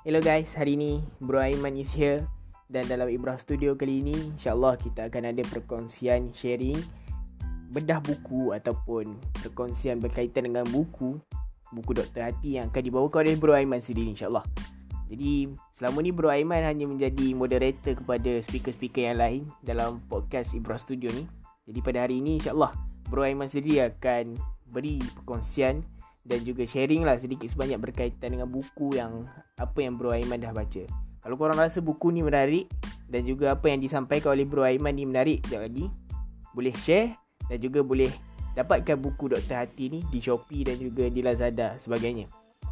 Hello guys, hari ni Bro Aiman is here. Dan dalam Ibrah Studio kali ini insyaAllah kita akan ada perkongsian sharing bedah buku ataupun perkongsian berkaitan dengan buku buku Doktor Hati yang akan dibawakan oleh Bro Aiman sendiri insyaAllah. Jadi selama ni Bro Aiman hanya menjadi moderator kepada speaker-speaker yang lain dalam podcast Ibrah Studio ni. Jadi pada hari ini insyaAllah Bro Aiman sendiri akan beri perkongsian dan juga sharing lah sedikit sebanyak berkaitan dengan buku yang apa yang Bro Aiman dah baca. Kalau korang rasa buku ni menarik dan juga apa yang disampaikan oleh Bro Aiman ni menarik sekejap lagi, boleh share dan juga boleh dapatkan buku Doktor Hati ni di Shopee dan juga di Lazada sebagainya.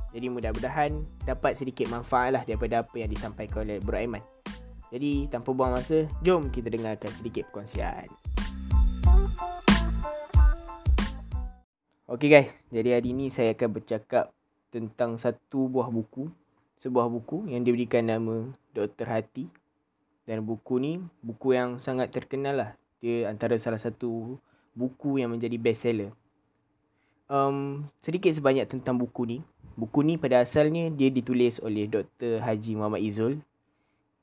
Jadi mudah-mudahan dapat sedikit manfaat lah daripada apa yang disampaikan oleh Bro Aiman. Jadi tanpa buang masa, jom kita dengarkan sedikit perkongsian. Okay guys, jadi hari ini saya akan bercakap tentang satu buah buku. Sebuah buku yang diberikan nama Doktor Hati. Dan buku ni, buku yang sangat terkenal lah. Dia antara salah satu buku yang menjadi bestseller. Um, sedikit sebanyak tentang buku ni. Buku ni pada asalnya dia ditulis oleh Dr. Haji Muhammad Izul.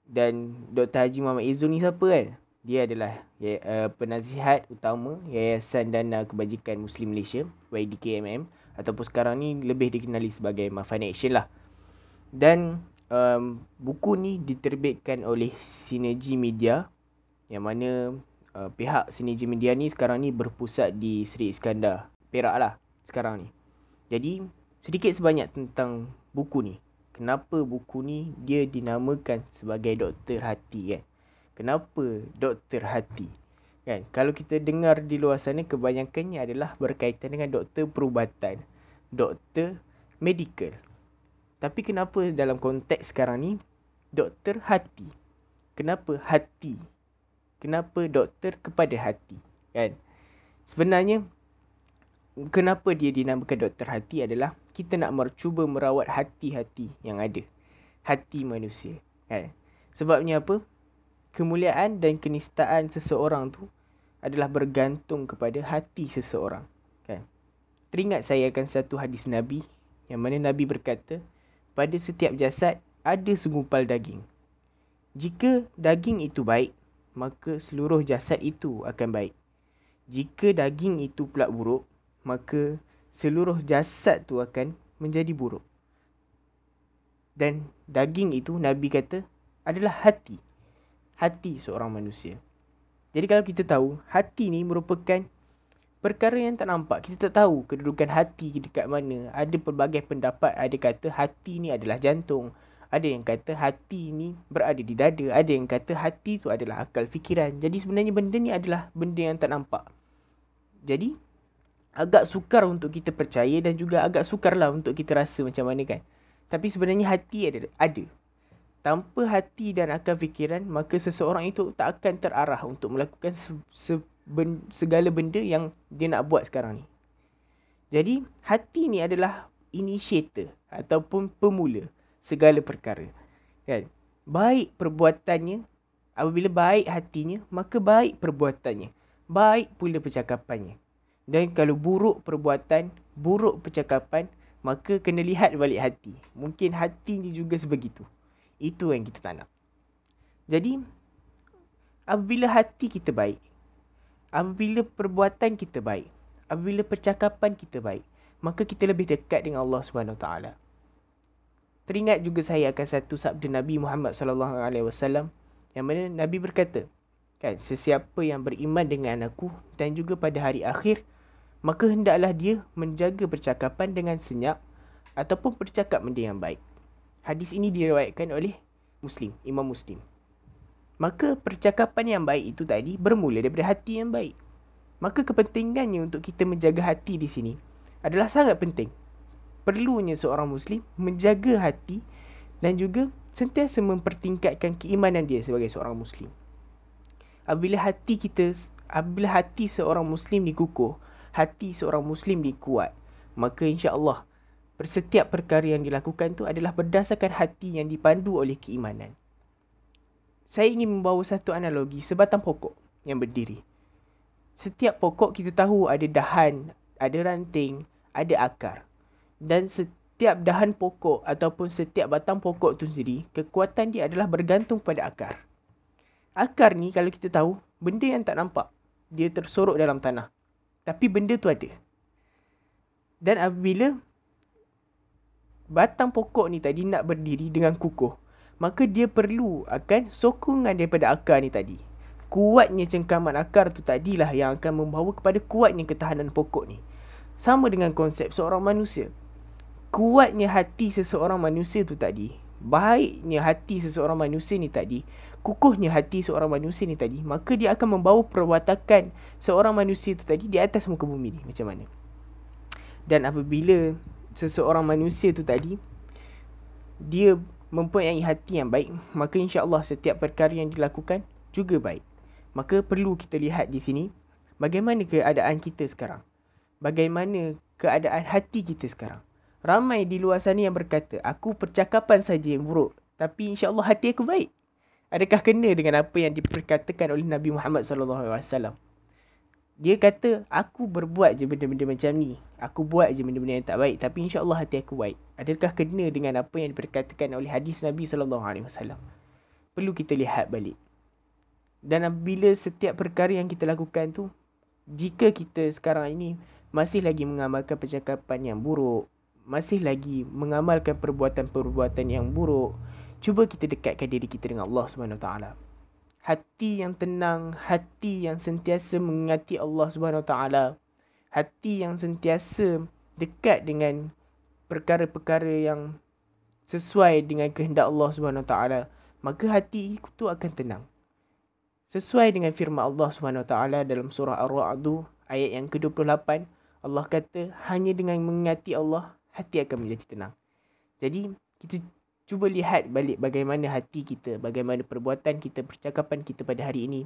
Dan Dr. Haji Muhammad Izul ni siapa kan? Dia adalah ya, uh, penasihat utama Yayasan Dana Kebajikan Muslim Malaysia YDKMM ataupun sekarang ni lebih dikenali sebagai Mafan Action lah. Dan um, buku ni diterbitkan oleh Sinergi Media yang mana uh, pihak Sinergi Media ni sekarang ni berpusat di Seri Iskandar, Perak lah sekarang ni. Jadi sedikit sebanyak tentang buku ni. Kenapa buku ni dia dinamakan sebagai Doktor Hati kan? Kenapa doktor hati? Kan? Kalau kita dengar di luar sana kebanyakannya adalah berkaitan dengan doktor perubatan, doktor medical. Tapi kenapa dalam konteks sekarang ni doktor hati? Kenapa hati? Kenapa doktor kepada hati? Kan? Sebenarnya kenapa dia dinamakan doktor hati adalah kita nak cuba merawat hati-hati yang ada. Hati manusia. Kan? Sebabnya apa? Kemuliaan dan kenistaan seseorang tu adalah bergantung kepada hati seseorang. Kan? Teringat saya akan satu hadis Nabi yang mana Nabi berkata, pada setiap jasad ada segumpal daging. Jika daging itu baik, maka seluruh jasad itu akan baik. Jika daging itu pula buruk, maka seluruh jasad tu akan menjadi buruk. Dan daging itu Nabi kata adalah hati hati seorang manusia. Jadi kalau kita tahu, hati ni merupakan perkara yang tak nampak. Kita tak tahu kedudukan hati dekat mana. Ada pelbagai pendapat, ada kata hati ni adalah jantung. Ada yang kata hati ni berada di dada. Ada yang kata hati tu adalah akal fikiran. Jadi sebenarnya benda ni adalah benda yang tak nampak. Jadi, agak sukar untuk kita percaya dan juga agak sukarlah untuk kita rasa macam mana kan. Tapi sebenarnya hati ada. ada tanpa hati dan akal fikiran maka seseorang itu tak akan terarah untuk melakukan se- se- ben- segala benda yang dia nak buat sekarang ni. Jadi hati ni adalah initiator ataupun pemula segala perkara. Kan? Baik perbuatannya, apabila baik hatinya, maka baik perbuatannya. Baik pula percakapannya. Dan kalau buruk perbuatan, buruk percakapan, maka kena lihat balik hati. Mungkin hati ni juga sebegitu. Itu yang kita tak nak. Jadi, apabila hati kita baik, apabila perbuatan kita baik, apabila percakapan kita baik, maka kita lebih dekat dengan Allah SWT. Teringat juga saya akan satu sabda Nabi Muhammad sallallahu alaihi wasallam yang mana Nabi berkata, kan, sesiapa yang beriman dengan aku dan juga pada hari akhir, maka hendaklah dia menjaga percakapan dengan senyap ataupun bercakap benda yang baik. Hadis ini diriwayatkan oleh Muslim, Imam Muslim. Maka percakapan yang baik itu tadi bermula daripada hati yang baik. Maka kepentingannya untuk kita menjaga hati di sini adalah sangat penting. Perlunya seorang Muslim menjaga hati dan juga sentiasa mempertingkatkan keimanan dia sebagai seorang Muslim. Apabila hati kita, apabila hati seorang Muslim dikukuh, hati seorang Muslim dikuat, maka insya-Allah Setiap perkara yang dilakukan tu adalah berdasarkan hati yang dipandu oleh keimanan. Saya ingin membawa satu analogi sebatang pokok yang berdiri. Setiap pokok kita tahu ada dahan, ada ranting, ada akar. Dan setiap dahan pokok ataupun setiap batang pokok tu sendiri, kekuatan dia adalah bergantung pada akar. Akar ni kalau kita tahu, benda yang tak nampak, dia tersorok dalam tanah. Tapi benda tu ada. Dan apabila batang pokok ni tadi nak berdiri dengan kukuh, maka dia perlu akan sokongan daripada akar ni tadi. Kuatnya cengkaman akar tu tadilah yang akan membawa kepada kuatnya ketahanan pokok ni. Sama dengan konsep seorang manusia. Kuatnya hati seseorang manusia tu tadi, baiknya hati seseorang manusia ni tadi, kukuhnya hati seorang manusia ni tadi, maka dia akan membawa perwatakan seorang manusia tu tadi di atas muka bumi ni. Macam mana? Dan apabila seseorang manusia tu tadi, dia mempunyai hati yang baik, maka insya-Allah setiap perkara yang dilakukan juga baik. Maka perlu kita lihat di sini bagaimana keadaan kita sekarang. Bagaimana keadaan hati kita sekarang. Ramai di luar sana yang berkata, aku percakapan saja yang buruk, tapi insya-Allah hati aku baik. Adakah kena dengan apa yang diperkatakan oleh Nabi Muhammad sallallahu alaihi wasallam? Dia kata, aku berbuat je benda-benda macam ni. Aku buat je benda-benda yang tak baik. Tapi insyaAllah hati aku baik. Adakah kena dengan apa yang diperkatakan oleh hadis Nabi SAW? Perlu kita lihat balik. Dan bila setiap perkara yang kita lakukan tu, jika kita sekarang ini masih lagi mengamalkan percakapan yang buruk, masih lagi mengamalkan perbuatan-perbuatan yang buruk, cuba kita dekatkan diri kita dengan Allah SWT hati yang tenang, hati yang sentiasa mengingati Allah Taala, hati yang sentiasa dekat dengan perkara-perkara yang sesuai dengan kehendak Allah Subhanahu Wa Taala, maka hati itu akan tenang. Sesuai dengan firman Allah Subhanahu Wa Taala dalam surah Ar-Ra'd ayat yang ke-28, Allah kata hanya dengan mengingati Allah hati akan menjadi tenang. Jadi kita cuba lihat balik bagaimana hati kita, bagaimana perbuatan kita, percakapan kita pada hari ini.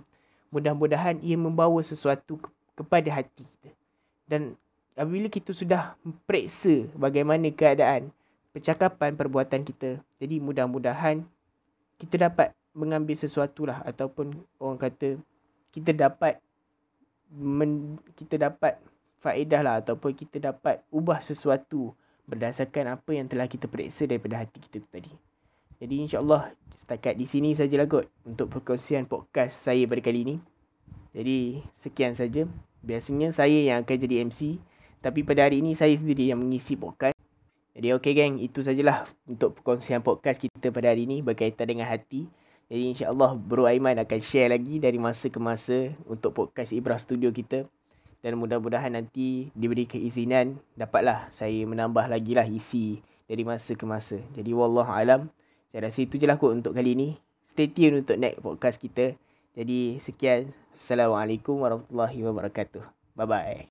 Mudah-mudahan ia membawa sesuatu ke- kepada hati kita. Dan apabila kita sudah periksa bagaimana keadaan percakapan, perbuatan kita, jadi mudah-mudahan kita dapat mengambil sesuatu lah ataupun orang kata kita dapat men, kita dapat faedah lah ataupun kita dapat ubah sesuatu berdasarkan apa yang telah kita periksa daripada hati kita tu tadi. Jadi insyaAllah setakat di sini sajalah kot untuk perkongsian podcast saya pada kali ini. Jadi sekian saja. Biasanya saya yang akan jadi MC. Tapi pada hari ini saya sendiri yang mengisi podcast. Jadi okey geng, itu sajalah untuk perkongsian podcast kita pada hari ini berkaitan dengan hati. Jadi insyaAllah Bro Aiman akan share lagi dari masa ke masa untuk podcast Ibrah Studio kita dan mudah-mudahan nanti diberi keizinan dapatlah saya menambah lagi lah isi dari masa ke masa. Jadi wallahu alam. Saya rasa itu je lah kot untuk kali ini. Stay tune untuk next podcast kita. Jadi sekian. Assalamualaikum warahmatullahi wabarakatuh. Bye bye.